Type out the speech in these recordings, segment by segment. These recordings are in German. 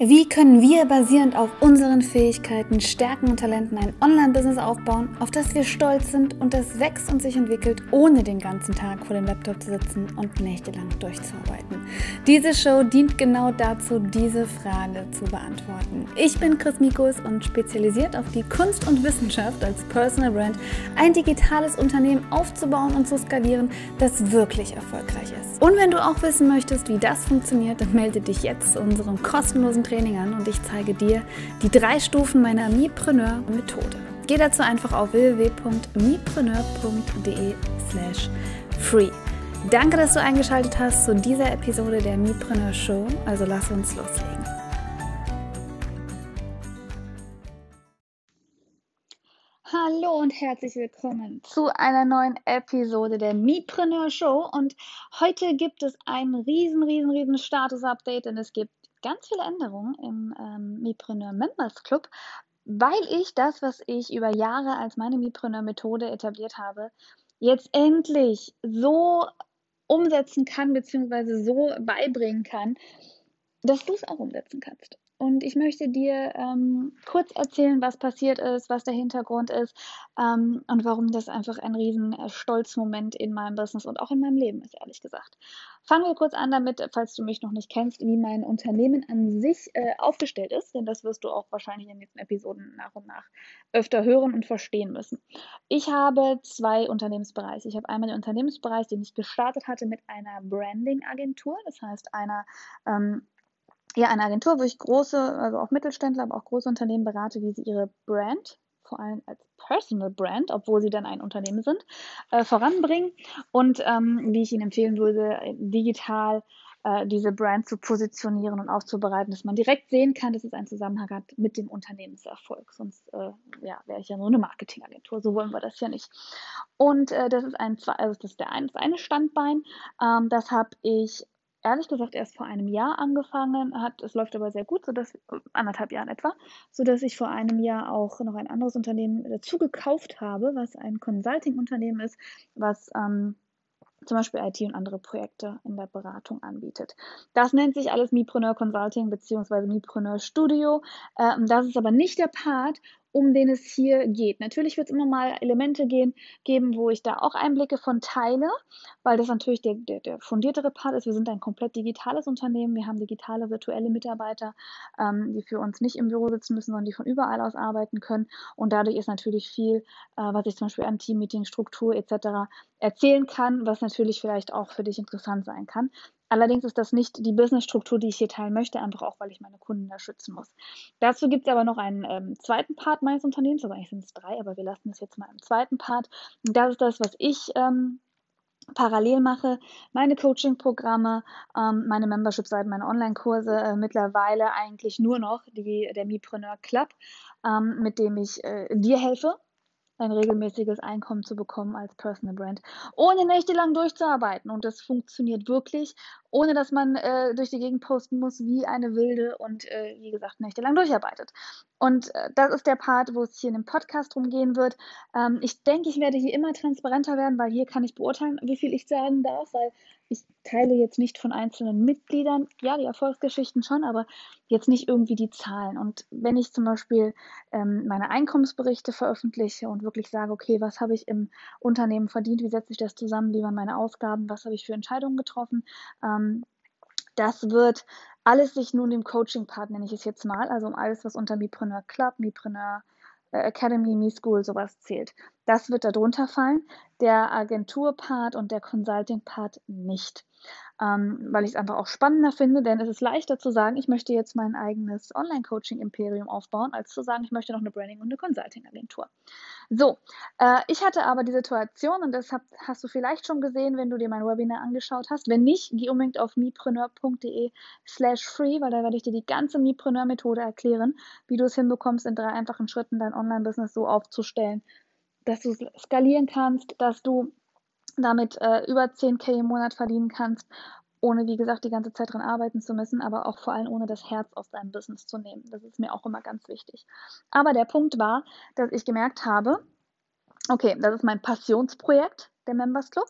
Wie können wir basierend auf unseren Fähigkeiten, Stärken und Talenten ein Online-Business aufbauen, auf das wir stolz sind und das wächst und sich entwickelt, ohne den ganzen Tag vor dem Laptop zu sitzen und nächtelang durchzuarbeiten? Diese Show dient genau dazu, diese Frage zu beantworten. Ich bin Chris Mikus und spezialisiert auf die Kunst und Wissenschaft als Personal Brand, ein digitales Unternehmen aufzubauen und zu skalieren, das wirklich erfolgreich ist. Und wenn du auch wissen möchtest, wie das funktioniert, dann melde dich jetzt zu unserem kostenlosen Training an und ich zeige dir die drei Stufen meiner Mipreneur-Methode. Geh dazu einfach auf www.mipreneur.de slash free. Danke, dass du eingeschaltet hast zu dieser Episode der Mipreneur Show. Also lass uns loslegen. Hallo und herzlich willkommen zu einer neuen Episode der Mipreneur Show. Und heute gibt es ein riesen, riesen, riesen Status-Update, denn es gibt ganz viele Änderungen im ähm, Mipreneur Members Club, weil ich das, was ich über Jahre als meine Mipreneur Methode etabliert habe, jetzt endlich so umsetzen kann, beziehungsweise so beibringen kann, dass du es auch umsetzen kannst. Und ich möchte dir ähm, kurz erzählen, was passiert ist, was der Hintergrund ist ähm, und warum das einfach ein riesen äh, Stolzmoment in meinem Business und auch in meinem Leben ist, ehrlich gesagt. Fangen wir kurz an damit, falls du mich noch nicht kennst, wie mein Unternehmen an sich äh, aufgestellt ist, denn das wirst du auch wahrscheinlich in den nächsten Episoden nach und nach öfter hören und verstehen müssen. Ich habe zwei Unternehmensbereiche. Ich habe einmal den Unternehmensbereich, den ich gestartet hatte mit einer Branding-Agentur, das heißt einer ähm, ja, eine Agentur, wo ich große, also auch Mittelständler, aber auch große Unternehmen berate, wie sie ihre Brand, vor allem als Personal Brand, obwohl sie dann ein Unternehmen sind, äh, voranbringen und ähm, wie ich Ihnen empfehlen würde, digital äh, diese Brand zu positionieren und aufzubereiten, dass man direkt sehen kann, dass es einen Zusammenhang hat mit dem Unternehmenserfolg. Sonst äh, ja, wäre ich ja nur eine Marketingagentur. So wollen wir das ja nicht. Und äh, das ist ein, also das ist der eine, das eine Standbein. Ähm, das habe ich ehrlich gesagt erst vor einem Jahr angefangen hat. Es läuft aber sehr gut, sodass anderthalb Jahren etwa, sodass ich vor einem Jahr auch noch ein anderes Unternehmen dazu gekauft habe, was ein Consulting-Unternehmen ist, was ähm, zum Beispiel IT und andere Projekte in der Beratung anbietet. Das nennt sich alles Mipreneur Consulting bzw. Mipreneur Studio. Ähm, das ist aber nicht der Part, um den es hier geht. Natürlich wird es immer mal Elemente gehen, geben, wo ich da auch Einblicke von teile, weil das natürlich der, der, der fundiertere Part ist. Wir sind ein komplett digitales Unternehmen. Wir haben digitale, virtuelle Mitarbeiter, ähm, die für uns nicht im Büro sitzen müssen, sondern die von überall aus arbeiten können. Und dadurch ist natürlich viel, äh, was ich zum Beispiel an Teammeeting, Struktur etc. erzählen kann, was natürlich vielleicht auch für dich interessant sein kann. Allerdings ist das nicht die Businessstruktur, die ich hier teilen möchte, einfach auch, weil ich meine Kunden da schützen muss. Dazu gibt es aber noch einen ähm, zweiten Part meines Unternehmens, aber eigentlich sind es drei, aber wir lassen es jetzt mal im zweiten Part. Und das ist das, was ich ähm, parallel mache, meine Coaching-Programme, ähm, meine Membership-Seiten, meine Online-Kurse, äh, mittlerweile eigentlich nur noch die, der Mipreneur Club, ähm, mit dem ich äh, dir helfe, ein regelmäßiges Einkommen zu bekommen als Personal Brand, ohne nächtelang durchzuarbeiten. Und das funktioniert wirklich, ohne dass man äh, durch die Gegend posten muss wie eine Wilde und äh, wie gesagt nächtelang durcharbeitet. Und äh, das ist der Part, wo es hier in dem Podcast rumgehen wird. Ähm, ich denke, ich werde hier immer transparenter werden, weil hier kann ich beurteilen, wie viel ich sagen darf, weil ich teile jetzt nicht von einzelnen Mitgliedern, ja, die Erfolgsgeschichten schon, aber jetzt nicht irgendwie die Zahlen. Und wenn ich zum Beispiel ähm, meine Einkommensberichte veröffentliche und wirklich sage, okay, was habe ich im Unternehmen verdient, wie setze ich das zusammen, wie waren meine Ausgaben, was habe ich für Entscheidungen getroffen, ähm, das wird alles sich nun dem Coaching-Part, nenne ich es jetzt mal, also um alles, was unter Mipreneur Club, Mipreneur äh, Academy, Me School, sowas zählt. Das wird darunter fallen, der Agentur-Part und der Consulting-Part nicht ähm, weil ich es einfach auch spannender finde, denn es ist leichter zu sagen, ich möchte jetzt mein eigenes Online-Coaching-Imperium aufbauen, als zu sagen, ich möchte noch eine Branding- und eine Consulting-Agentur. So, äh, ich hatte aber die Situation, und das hab, hast du vielleicht schon gesehen, wenn du dir mein Webinar angeschaut hast. Wenn nicht, geh unbedingt auf mipreneur.de slash free, weil da werde ich dir die ganze Mipreneur-Methode erklären, wie du es hinbekommst, in drei einfachen Schritten dein Online-Business so aufzustellen, dass du skalieren kannst, dass du damit äh, über 10k im Monat verdienen kannst, ohne, wie gesagt, die ganze Zeit dran arbeiten zu müssen, aber auch vor allem ohne das Herz aus deinem Business zu nehmen. Das ist mir auch immer ganz wichtig. Aber der Punkt war, dass ich gemerkt habe, okay, das ist mein Passionsprojekt, der Members Club.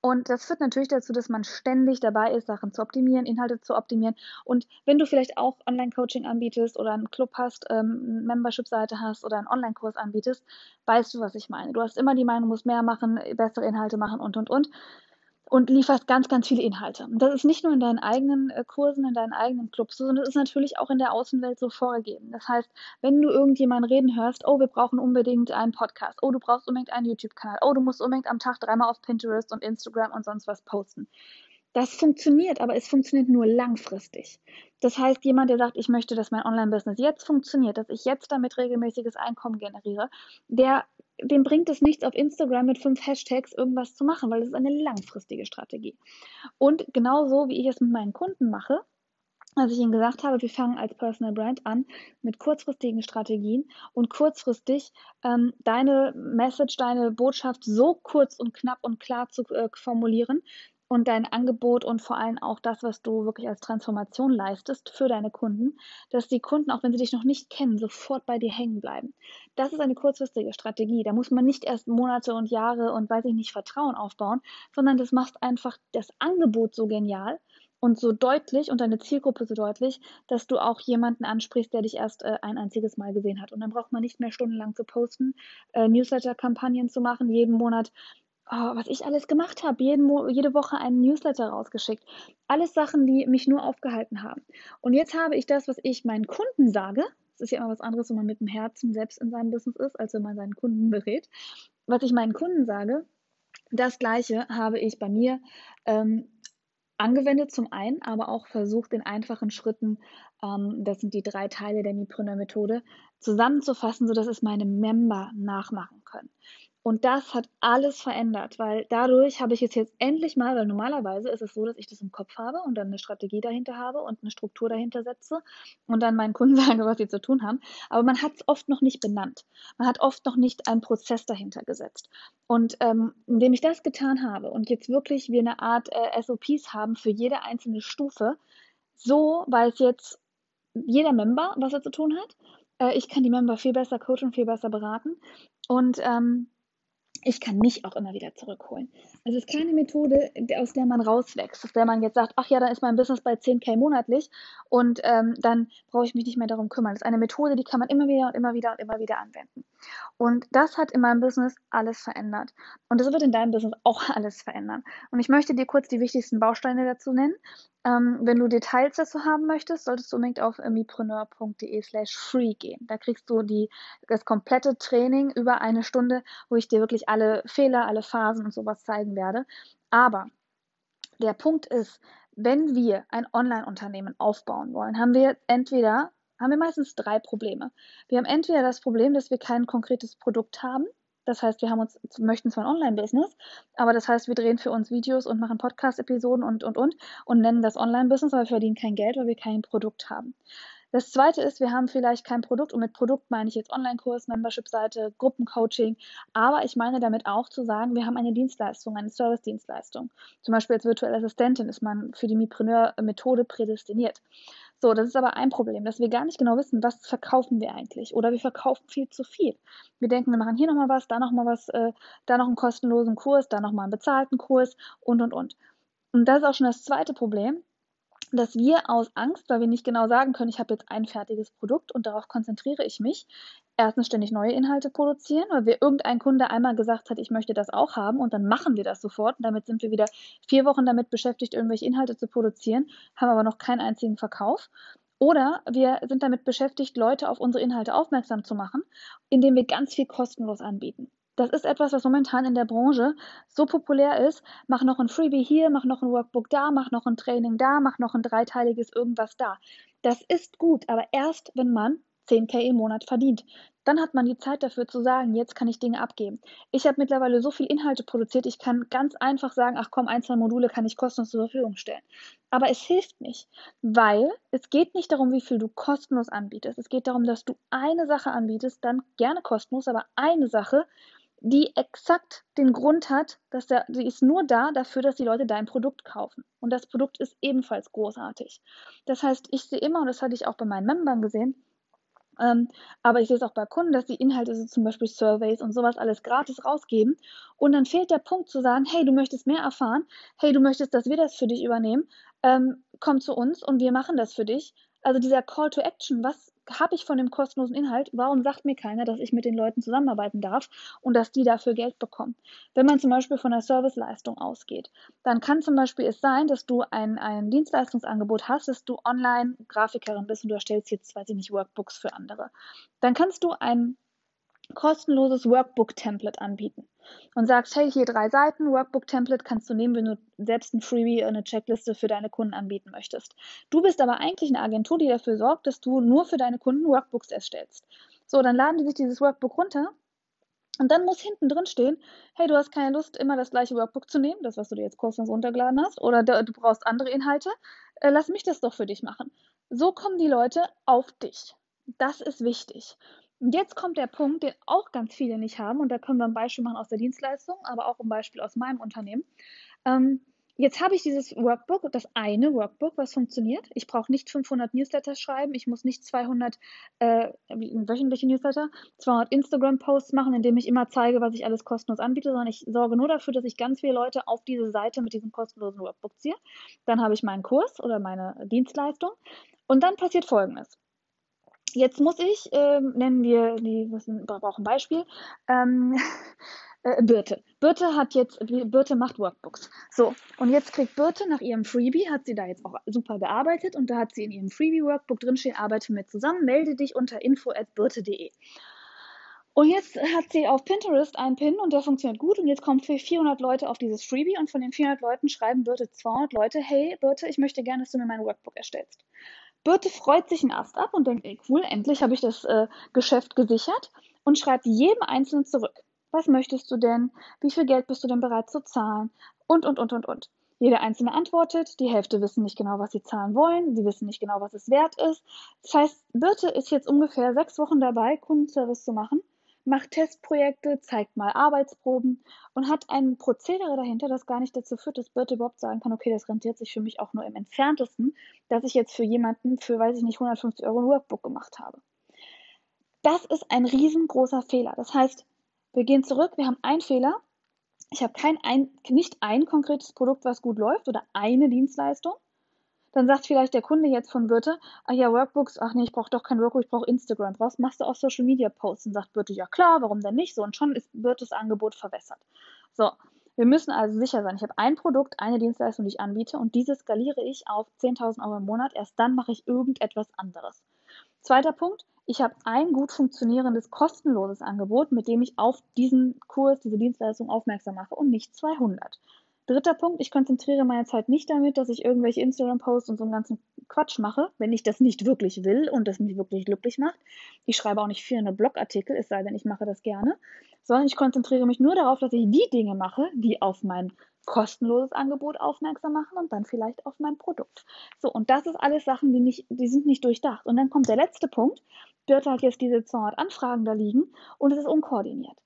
Und das führt natürlich dazu, dass man ständig dabei ist, Sachen zu optimieren, Inhalte zu optimieren. Und wenn du vielleicht auch Online-Coaching anbietest oder einen Club hast, ähm, Membership-Seite hast oder einen Online-Kurs anbietest, weißt du, was ich meine. Du hast immer die Meinung, du musst mehr machen, bessere Inhalte machen und, und, und und lieferst ganz, ganz viele Inhalte. Und das ist nicht nur in deinen eigenen äh, Kursen, in deinen eigenen Clubs so, sondern es ist natürlich auch in der Außenwelt so vorgegeben. Das heißt, wenn du irgendjemanden reden hörst, oh, wir brauchen unbedingt einen Podcast, oh, du brauchst unbedingt einen YouTube-Kanal, oh, du musst unbedingt am Tag dreimal auf Pinterest und Instagram und sonst was posten. Das funktioniert, aber es funktioniert nur langfristig. Das heißt, jemand, der sagt, ich möchte, dass mein Online-Business jetzt funktioniert, dass ich jetzt damit regelmäßiges Einkommen generiere, der dem bringt es nichts, auf Instagram mit fünf Hashtags irgendwas zu machen, weil das ist eine langfristige Strategie. Und genauso wie ich es mit meinen Kunden mache, als ich ihnen gesagt habe, wir fangen als Personal Brand an mit kurzfristigen Strategien und kurzfristig ähm, deine Message, deine Botschaft so kurz und knapp und klar zu äh, formulieren, und dein Angebot und vor allem auch das, was du wirklich als Transformation leistest für deine Kunden, dass die Kunden, auch wenn sie dich noch nicht kennen, sofort bei dir hängen bleiben. Das ist eine kurzfristige Strategie. Da muss man nicht erst Monate und Jahre und weiß ich nicht Vertrauen aufbauen, sondern das macht einfach das Angebot so genial und so deutlich und deine Zielgruppe so deutlich, dass du auch jemanden ansprichst, der dich erst äh, ein einziges Mal gesehen hat. Und dann braucht man nicht mehr stundenlang zu posten, äh, Newsletter-Kampagnen zu machen, jeden Monat oh, was ich alles gemacht habe, jede Woche einen Newsletter rausgeschickt. Alles Sachen, die mich nur aufgehalten haben. Und jetzt habe ich das, was ich meinen Kunden sage. Es ist ja immer was anderes, wenn man mit dem Herzen selbst in seinem Business ist, als wenn man seinen Kunden berät. Was ich meinen Kunden sage, das Gleiche habe ich bei mir ähm, angewendet zum einen, aber auch versucht in einfachen Schritten, ähm, das sind die drei Teile der Mipreneur-Methode, zusammenzufassen, sodass es meine Member nachmachen können. Und das hat alles verändert, weil dadurch habe ich es jetzt endlich mal, weil normalerweise ist es so, dass ich das im Kopf habe und dann eine Strategie dahinter habe und eine Struktur dahinter setze und dann meinen Kunden sage, was sie zu tun haben. Aber man hat es oft noch nicht benannt. Man hat oft noch nicht einen Prozess dahinter gesetzt. Und ähm, indem ich das getan habe und jetzt wirklich wir eine Art äh, SOPs haben für jede einzelne Stufe, so weiß jetzt jeder Member, was er zu tun hat. Äh, ich kann die Member viel besser coachen, viel besser beraten. Und ähm, ich kann mich auch immer wieder zurückholen. Also es ist keine Methode, aus der man rauswächst, aus der man jetzt sagt, ach ja, dann ist mein Business bei 10k monatlich und ähm, dann brauche ich mich nicht mehr darum kümmern. Das ist eine Methode, die kann man immer wieder und immer wieder und immer wieder anwenden. Und das hat in meinem Business alles verändert. Und das wird in deinem Business auch alles verändern. Und ich möchte dir kurz die wichtigsten Bausteine dazu nennen. Ähm, wenn du Details dazu haben möchtest, solltest du unbedingt auf mipreneur.de slash free gehen. Da kriegst du die, das komplette Training über eine Stunde, wo ich dir wirklich alle Fehler, alle Phasen und sowas zeigen werde. Aber der Punkt ist, wenn wir ein Online-Unternehmen aufbauen wollen, haben wir entweder haben wir meistens drei Probleme. Wir haben entweder das Problem, dass wir kein konkretes Produkt haben. Das heißt, wir haben uns, möchten zwar ein Online-Business, aber das heißt, wir drehen für uns Videos und machen Podcast-Episoden und, und, und und nennen das Online-Business, aber wir verdienen kein Geld, weil wir kein Produkt haben. Das zweite ist, wir haben vielleicht kein Produkt und mit Produkt meine ich jetzt Online-Kurs, Membership-Seite, Gruppencoaching, aber ich meine damit auch zu sagen, wir haben eine Dienstleistung, eine Service-Dienstleistung. Zum Beispiel als virtuelle Assistentin ist man für die Mipreneur-Methode prädestiniert. So, das ist aber ein Problem, dass wir gar nicht genau wissen, was verkaufen wir eigentlich. Oder wir verkaufen viel zu viel. Wir denken, wir machen hier nochmal was, da nochmal was, äh, da noch einen kostenlosen Kurs, da nochmal einen bezahlten Kurs und, und, und. Und das ist auch schon das zweite Problem, dass wir aus Angst, weil wir nicht genau sagen können, ich habe jetzt ein fertiges Produkt und darauf konzentriere ich mich, erstens ständig neue Inhalte produzieren, weil wir irgendein Kunde einmal gesagt hat, ich möchte das auch haben und dann machen wir das sofort und damit sind wir wieder vier Wochen damit beschäftigt, irgendwelche Inhalte zu produzieren, haben aber noch keinen einzigen Verkauf. Oder wir sind damit beschäftigt, Leute auf unsere Inhalte aufmerksam zu machen, indem wir ganz viel kostenlos anbieten. Das ist etwas, was momentan in der Branche so populär ist. Mach noch ein Freebie hier, mach noch ein Workbook da, mach noch ein Training da, mach noch ein dreiteiliges irgendwas da. Das ist gut, aber erst, wenn man 10k im Monat verdient. Dann hat man die Zeit dafür zu sagen, jetzt kann ich Dinge abgeben. Ich habe mittlerweile so viel Inhalte produziert, ich kann ganz einfach sagen, ach komm, ein, zwei Module kann ich kostenlos zur Verfügung stellen. Aber es hilft nicht, weil es geht nicht darum, wie viel du kostenlos anbietest. Es geht darum, dass du eine Sache anbietest, dann gerne kostenlos, aber eine Sache, die exakt den Grund hat, dass der, die ist nur da dafür, dass die Leute dein Produkt kaufen. Und das Produkt ist ebenfalls großartig. Das heißt, ich sehe immer, und das hatte ich auch bei meinen Membern gesehen, Ähm, aber ich sehe es auch bei Kunden, dass die Inhalte, so zum Beispiel Surveys und sowas alles gratis rausgeben. Und dann fehlt der Punkt zu sagen, hey, du möchtest mehr erfahren, hey, du möchtest, dass wir das für dich übernehmen, ähm, komm zu uns und wir machen das für dich. Also dieser Call to Action, was habe ich von dem kostenlosen Inhalt? Warum sagt mir keiner, dass ich mit den Leuten zusammenarbeiten darf und dass die dafür Geld bekommen? Wenn man zum Beispiel von der Serviceleistung ausgeht, dann kann zum Beispiel es sein, dass du ein, ein Dienstleistungsangebot hast, dass du Online-Grafikerin bist und du erstellst jetzt, weiß ich nicht, Workbooks für andere. Dann kannst du ein kostenloses Workbook-Template anbieten und sagst, hey, hier drei Seiten, Workbook-Template kannst du nehmen, wenn du selbst ein Freebie, eine Checkliste für deine Kunden anbieten möchtest. Du bist aber eigentlich eine Agentur, die dafür sorgt, dass du nur für deine Kunden Workbooks erstellst. So, dann laden die sich dieses Workbook runter und dann muss hinten drin stehen, hey, du hast keine Lust, immer das gleiche Workbook zu nehmen, das, was du dir jetzt kostenlos runtergeladen hast, oder du brauchst andere Inhalte, äh, lass mich das doch für dich machen. So kommen die Leute auf dich. Das ist wichtig. Und jetzt kommt der Punkt, den auch ganz viele nicht haben, und da können wir ein Beispiel machen aus der Dienstleistung, aber auch ein Beispiel aus meinem Unternehmen. Ähm, jetzt habe ich dieses Workbook, das eine Workbook, was funktioniert. Ich brauche nicht 500 Newsletter schreiben, ich muss nicht 200 äh, wöchentliche Newsletter, 200 Instagram-Posts machen, indem ich immer zeige, was ich alles kostenlos anbiete, sondern ich sorge nur dafür, dass ich ganz viele Leute auf diese Seite mit diesem kostenlosen Workbook ziehe. Dann habe ich meinen Kurs oder meine Dienstleistung und dann passiert Folgendes. Jetzt muss ich, ähm, nennen wir, die, wir brauchen ein Beispiel, ähm, äh, Birte. Birte hat jetzt, Birte macht Workbooks. So, und jetzt kriegt Birte nach ihrem Freebie, hat sie da jetzt auch super gearbeitet und da hat sie in ihrem Freebie-Workbook drinstehen, arbeite mit zusammen, melde dich unter info.birte.de. Und jetzt hat sie auf Pinterest einen Pin und der funktioniert gut und jetzt kommen 400 Leute auf dieses Freebie und von den 400 Leuten schreiben Birte 200 Leute, hey Birte, ich möchte gerne, dass du mir mein Workbook erstellst. Birte freut sich einen Ast ab und denkt, ey cool, endlich habe ich das äh, Geschäft gesichert und schreibt jedem Einzelnen zurück. Was möchtest du denn? Wie viel Geld bist du denn bereit zu zahlen? Und, und, und, und, und. Jeder Einzelne antwortet, die Hälfte wissen nicht genau, was sie zahlen wollen, sie wissen nicht genau, was es wert ist. Das heißt, Birte ist jetzt ungefähr sechs Wochen dabei, Kundenservice zu machen macht Testprojekte, zeigt mal Arbeitsproben und hat ein Prozedere dahinter, das gar nicht dazu führt, dass Birte überhaupt sagen kann, okay, das rentiert sich für mich auch nur im entferntesten, dass ich jetzt für jemanden für, weiß ich nicht, 150 Euro ein Workbook gemacht habe. Das ist ein riesengroßer Fehler. Das heißt, wir gehen zurück, wir haben einen Fehler. Ich habe kein ein, nicht ein konkretes Produkt, was gut läuft oder eine Dienstleistung, dann sagt vielleicht der Kunde jetzt von Birte, ah ja, Workbooks, ach nee, ich brauche doch kein Workbook, ich brauche Instagram. Brauchst, machst du auch Social Media Posts? Und sagt Birte, ja klar, warum denn nicht? So, und schon ist Birtes Angebot verwässert. So, wir müssen also sicher sein, ich habe ein Produkt, eine Dienstleistung, die ich anbiete und diese skaliere ich auf 10.000 Euro im Monat. Erst dann mache ich irgendetwas anderes. Zweiter Punkt, ich habe ein gut funktionierendes kostenloses Angebot, mit dem ich auf diesen Kurs, diese Dienstleistung aufmerksam mache und nicht 200. Dritter Punkt, ich konzentriere meine Zeit nicht damit, dass ich irgendwelche Instagram-Posts und so einen ganzen Quatsch mache, wenn ich das nicht wirklich will und das mich wirklich glücklich macht. Ich schreibe auch nicht 400 Blogartikel, es sei denn, ich mache das gerne, sondern ich konzentriere mich nur darauf, dass ich die Dinge mache, die auf mein kostenloses Angebot aufmerksam machen und dann vielleicht auf mein Produkt. So, und das ist alles Sachen, die, nicht, die sind nicht durchdacht. Und dann kommt der letzte Punkt. Birte hat jetzt diese 200 Anfragen da liegen und es ist unkoordiniert.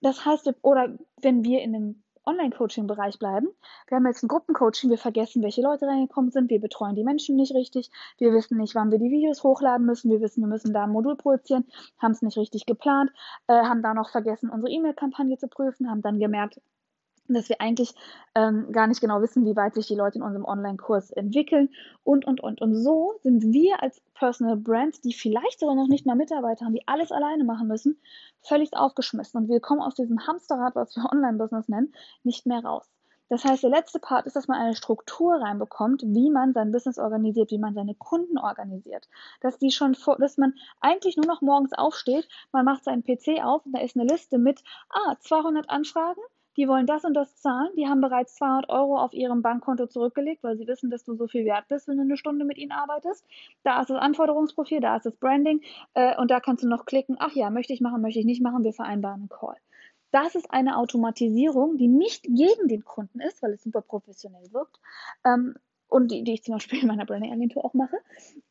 Das heißt, oder wenn wir in einem Online-Coaching-Bereich bleiben. Wir haben jetzt ein Gruppencoaching, wir vergessen, welche Leute reingekommen sind, wir betreuen die Menschen nicht richtig, wir wissen nicht, wann wir die Videos hochladen müssen, wir wissen, wir müssen da ein Modul produzieren, haben es nicht richtig geplant, äh, haben da noch vergessen, unsere E-Mail-Kampagne zu prüfen, haben dann gemerkt, dass wir eigentlich ähm, gar nicht genau wissen, wie weit sich die Leute in unserem Online-Kurs entwickeln und, und, und. Und so sind wir als Personal Brands, die vielleicht sogar noch nicht mal Mitarbeiter haben, die alles alleine machen müssen, völlig aufgeschmissen. Und wir kommen aus diesem Hamsterrad, was wir Online-Business nennen, nicht mehr raus. Das heißt, der letzte Part ist, dass man eine Struktur reinbekommt, wie man sein Business organisiert, wie man seine Kunden organisiert. Dass die schon vor, dass man eigentlich nur noch morgens aufsteht, man macht seinen PC auf und da ist eine Liste mit, ah, 200 Anfragen, die wollen das und das zahlen, die haben bereits 200 Euro auf ihrem Bankkonto zurückgelegt, weil sie wissen, dass du so viel wert bist, wenn du eine Stunde mit ihnen arbeitest. Da ist das Anforderungsprofil, da ist das Branding äh, und da kannst du noch klicken, ach ja, möchte ich machen, möchte ich nicht machen, wir vereinbaren einen Call. Das ist eine Automatisierung, die nicht gegen den Kunden ist, weil es super professionell wirkt, ähm, und die, die ich zum Beispiel in meiner Branding-Agentur auch mache.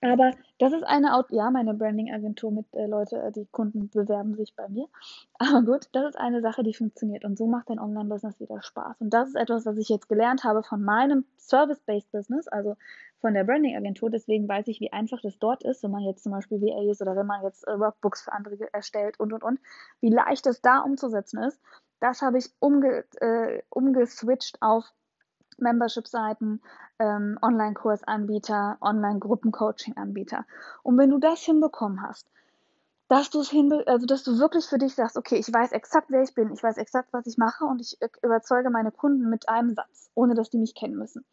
Aber das ist eine, ja, meine Branding-Agentur mit äh, Leute, äh, die Kunden bewerben sich bei mir. Aber gut, das ist eine Sache, die funktioniert und so macht dein Online-Business wieder Spaß. Und das ist etwas, was ich jetzt gelernt habe von meinem Service-Based Business, also von der Branding-Agentur, deswegen weiß ich, wie einfach das dort ist, wenn man jetzt zum Beispiel VA ist oder wenn man jetzt äh, Workbooks für andere erstellt und und und, wie leicht es da umzusetzen ist. Das habe ich umge äh, umgeswitcht auf Membership-Seiten, ähm, Online-Kursanbieter, Online-Gruppen-Coaching-Anbieter. Und wenn du das hinbekommen hast, dass du es also dass du wirklich für dich sagst, okay, ich weiß exakt, wer ich bin, ich weiß exakt, was ich mache und ich äh, überzeuge meine Kunden mit einem Satz, ohne dass die mich kennen müssen.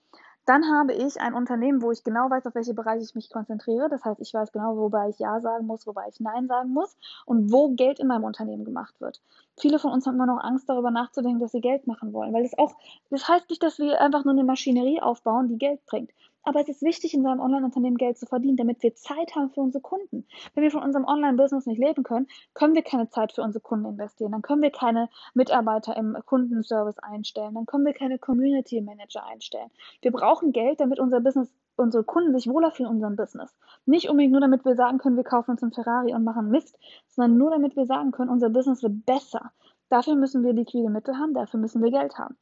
Dann habe ich ein Unternehmen, wo ich genau weiß, auf welche Bereiche ich mich konzentriere. Das heißt, ich weiß genau, wobei ich Ja sagen muss, wobei ich Nein sagen muss und wo Geld in meinem Unternehmen gemacht wird. Viele von uns haben immer noch Angst, darüber nachzudenken, dass sie Geld machen wollen, weil das auch, das heißt nicht, dass wir einfach nur eine Maschinerie aufbauen, die Geld bringt. Aber es ist wichtig, in seinem Online-Unternehmen Geld zu verdienen, damit wir Zeit haben für unsere Kunden. Wenn wir von unserem Online-Business nicht leben können, können wir keine Zeit für unsere Kunden investieren. Dann können wir keine Mitarbeiter im Kundenservice einstellen. Dann können wir keine Community Manager einstellen. Wir brauchen Geld, damit unser Business unsere Kunden sich wohler fühlen in unserem Business. Nicht unbedingt nur, damit wir sagen können, wir kaufen uns einen Ferrari und machen Mist, sondern nur, damit wir sagen können, unser Business wird besser. Dafür müssen wir liquide Mittel haben, dafür müssen wir Geld haben.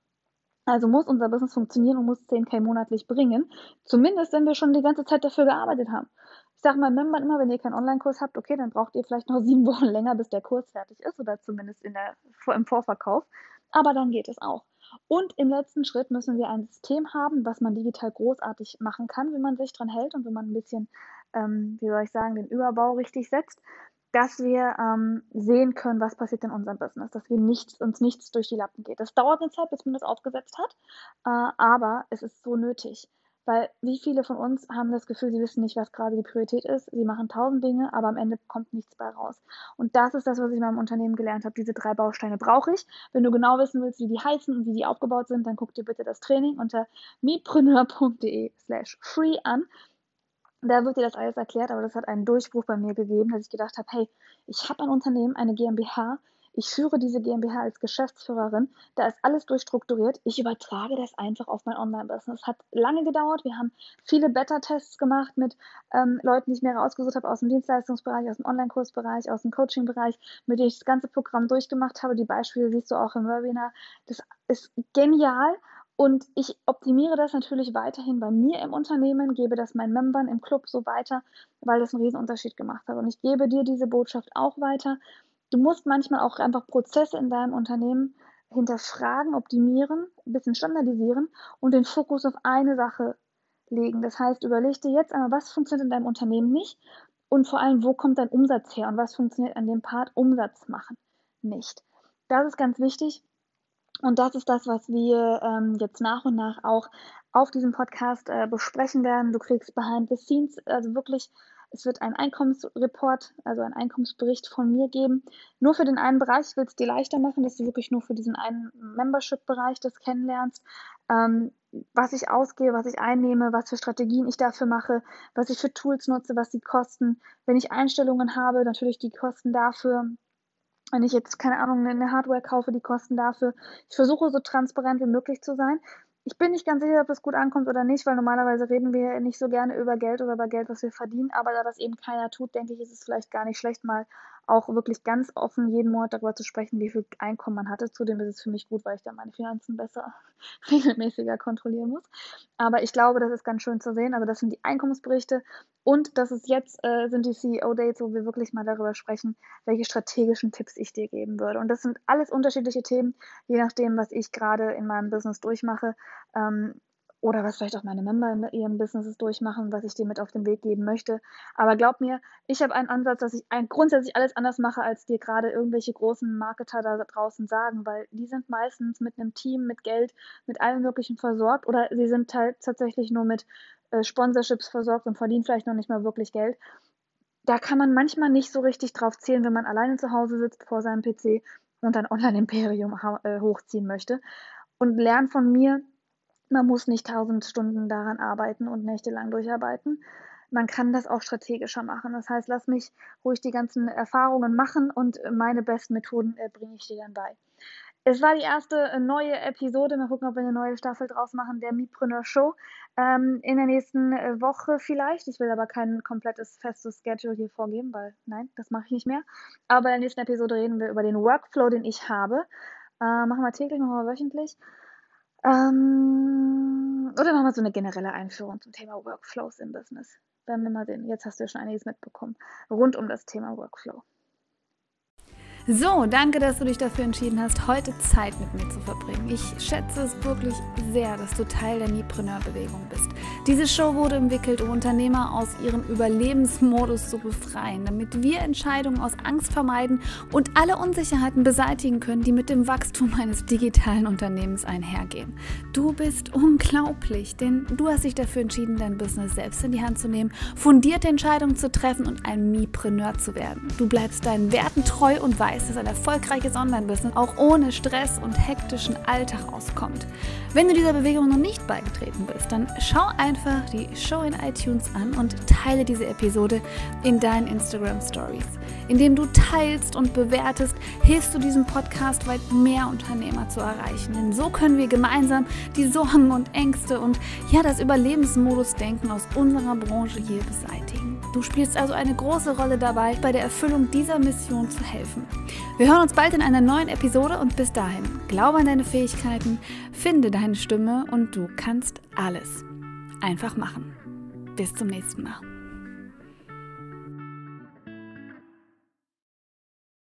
Also muss unser Business funktionieren und muss 10k monatlich bringen. Zumindest, wenn wir schon die ganze Zeit dafür gearbeitet haben. Ich sage meinen Membern immer, wenn ihr keinen Online-Kurs habt, okay, dann braucht ihr vielleicht noch sieben Wochen länger, bis der Kurs fertig ist oder zumindest in der, im Vorverkauf. Aber dann geht es auch. Und im letzten Schritt müssen wir ein System haben, was man digital großartig machen kann, wenn man sich dran hält und wenn man ein bisschen, ähm, wie soll ich sagen, den Überbau richtig setzt dass wir ähm, sehen können, was passiert in unserem Business, dass wir nichts, uns nichts durch die Lappen geht. Das dauert eine Zeit, bis man das aufgesetzt hat, äh, aber es ist so nötig. Weil wie viele von uns haben das Gefühl, sie wissen nicht, was gerade die Priorität ist. Sie machen tausend Dinge, aber am Ende kommt nichts bei raus. Und das ist das, was ich in meinem Unternehmen gelernt habe. Diese drei Bausteine brauche ich. Wenn du genau wissen willst, wie die heißen und wie die aufgebaut sind, dann guck dir bitte das Training unter mipreneur.de slash free an da wird dir das alles erklärt, aber das hat einen Durchbruch bei mir gegeben, dass ich gedacht habe, hey, ich habe ein Unternehmen, eine GmbH, ich führe diese GmbH als Geschäftsführerin, da ist alles durchstrukturiert, ich übertrage das einfach auf mein Online-Business. Hat lange gedauert, wir haben viele Beta-Tests gemacht mit ähm, Leuten, die ich mir rausgesucht habe aus dem Dienstleistungsbereich, aus dem Online-Kursbereich, aus dem Coaching-Bereich, mit denen ich das ganze Programm durchgemacht habe. Die Beispiele siehst du auch im Webinar. Das ist genial und ich optimiere das natürlich weiterhin bei mir im Unternehmen, gebe das meinen Membern im Club so weiter, weil das einen riesen Unterschied gemacht hat. Und ich gebe dir diese Botschaft auch weiter. Du musst manchmal auch einfach Prozesse in deinem Unternehmen hinterfragen, optimieren, ein bisschen standardisieren und den Fokus auf eine Sache legen. Das heißt, überleg dir jetzt einmal, was funktioniert in deinem Unternehmen nicht und vor allem, wo kommt dein Umsatz her und was funktioniert an dem Part Umsatz machen nicht. Das ist ganz wichtig und das ist das, was wir ähm, jetzt nach und nach auch auf diesem Podcast äh, besprechen werden. Du kriegst Behind the Scenes, also wirklich, es wird ein Einkommensreport, also ein Einkommensbericht von mir geben. Nur für den einen Bereich, ich will es dir leichter machen, dass du wirklich nur für diesen einen Membership-Bereich das kennenlernst. Ähm, was ich ausgehe, was ich einnehme, was für Strategien ich dafür mache, was ich für Tools nutze, was die kosten. Wenn ich Einstellungen habe, natürlich die Kosten dafür, wenn ich jetzt, keine Ahnung, eine Hardware kaufe, die Kosten dafür. Ich versuche so transparent wie möglich zu sein. Ich bin nicht ganz sicher, ob das gut ankommt oder nicht, weil normalerweise reden wir nicht so gerne über Geld oder über Geld, was wir verdienen. Aber da das eben keiner tut, denke ich, ist es vielleicht gar nicht schlecht, mal auch wirklich ganz offen jeden Monat darüber zu sprechen, wie viel Einkommen man hatte. Zudem ist es für mich gut, weil ich dann meine Finanzen besser, regelmäßiger kontrollieren muss. Aber ich glaube, das ist ganz schön zu sehen. Also das sind die Einkommensberichte und das ist jetzt äh, sind die CEO-Dates, wo wir wirklich mal darüber sprechen, welche strategischen Tipps ich dir geben würde. Und das sind alles unterschiedliche Themen, je nachdem, was ich gerade in meinem Business durchmache. Ähm, oder was vielleicht auch meine Member in ihren Businesses durchmachen, was ich dir mit auf den Weg geben möchte. Aber glaub mir, ich habe einen Ansatz, dass ich ein, grundsätzlich alles anders mache, als dir gerade irgendwelche großen Marketer da draußen sagen, weil die sind meistens mit einem Team, mit Geld, mit allem Möglichen versorgt oder sie sind halt tatsächlich nur mit äh, Sponsorships versorgt und verdienen vielleicht noch nicht mal wirklich Geld. Da kann man manchmal nicht so richtig drauf zählen, wenn man alleine zu Hause sitzt vor seinem PC und ein Online-Imperium äh, hochziehen möchte. Und lernt von mir, man muss nicht tausend Stunden daran arbeiten und nächtelang durcharbeiten. Man kann das auch strategischer machen. Das heißt, lass mich ruhig die ganzen Erfahrungen machen und meine besten Methoden äh, bringe ich dir dann bei. Es war die erste äh, neue Episode. Mal gucken, ob wir eine neue Staffel draus machen, der Mipreneur Show. Ähm, in der nächsten äh, Woche vielleicht. Ich will aber kein komplettes festes Schedule hier vorgeben, weil nein, das mache ich nicht mehr. Aber in der nächsten Episode reden wir über den Workflow, den ich habe. Äh, machen wir täglich, machen wir wöchentlich. Ähm, oder wir so eine generelle Einführung zum Thema Workflows im Business. Dann nimm mal den, jetzt hast du ja schon einiges mitbekommen, rund um das Thema Workflow. So, danke, dass du dich dafür entschieden hast, heute Zeit mit mir zu verbringen. Ich schätze es wirklich sehr, dass du Teil der Mipreneur-Bewegung bist. Diese Show wurde entwickelt, um Unternehmer aus ihrem Überlebensmodus zu befreien, damit wir Entscheidungen aus Angst vermeiden und alle Unsicherheiten beseitigen können, die mit dem Wachstum eines digitalen Unternehmens einhergehen. Du bist unglaublich, denn du hast dich dafür entschieden, dein Business selbst in die Hand zu nehmen, fundierte Entscheidungen zu treffen und ein Mipreneur zu werden. Du bleibst deinen Werten treu und weißt, dass ein erfolgreiches Online-Business auch ohne Stress und hektischen Alltag auskommt. Wenn du dieser Bewegung noch nicht beigetreten bist, dann schau einfach die Show in iTunes an und teile diese Episode in deinen Instagram Stories. Indem du teilst und bewertest, hilfst du diesem Podcast weit mehr Unternehmer zu erreichen. Denn so können wir gemeinsam die Sorgen und Ängste und ja, das Überlebensmodus-Denken aus unserer Branche hier beseitigen. Du spielst also eine große Rolle dabei, bei der Erfüllung dieser Mission zu helfen. Wir hören uns bald in einer neuen Episode und bis dahin, glaube an deine Fähigkeiten, finde deine Stimme und du kannst alles. Einfach machen. Bis zum nächsten Mal.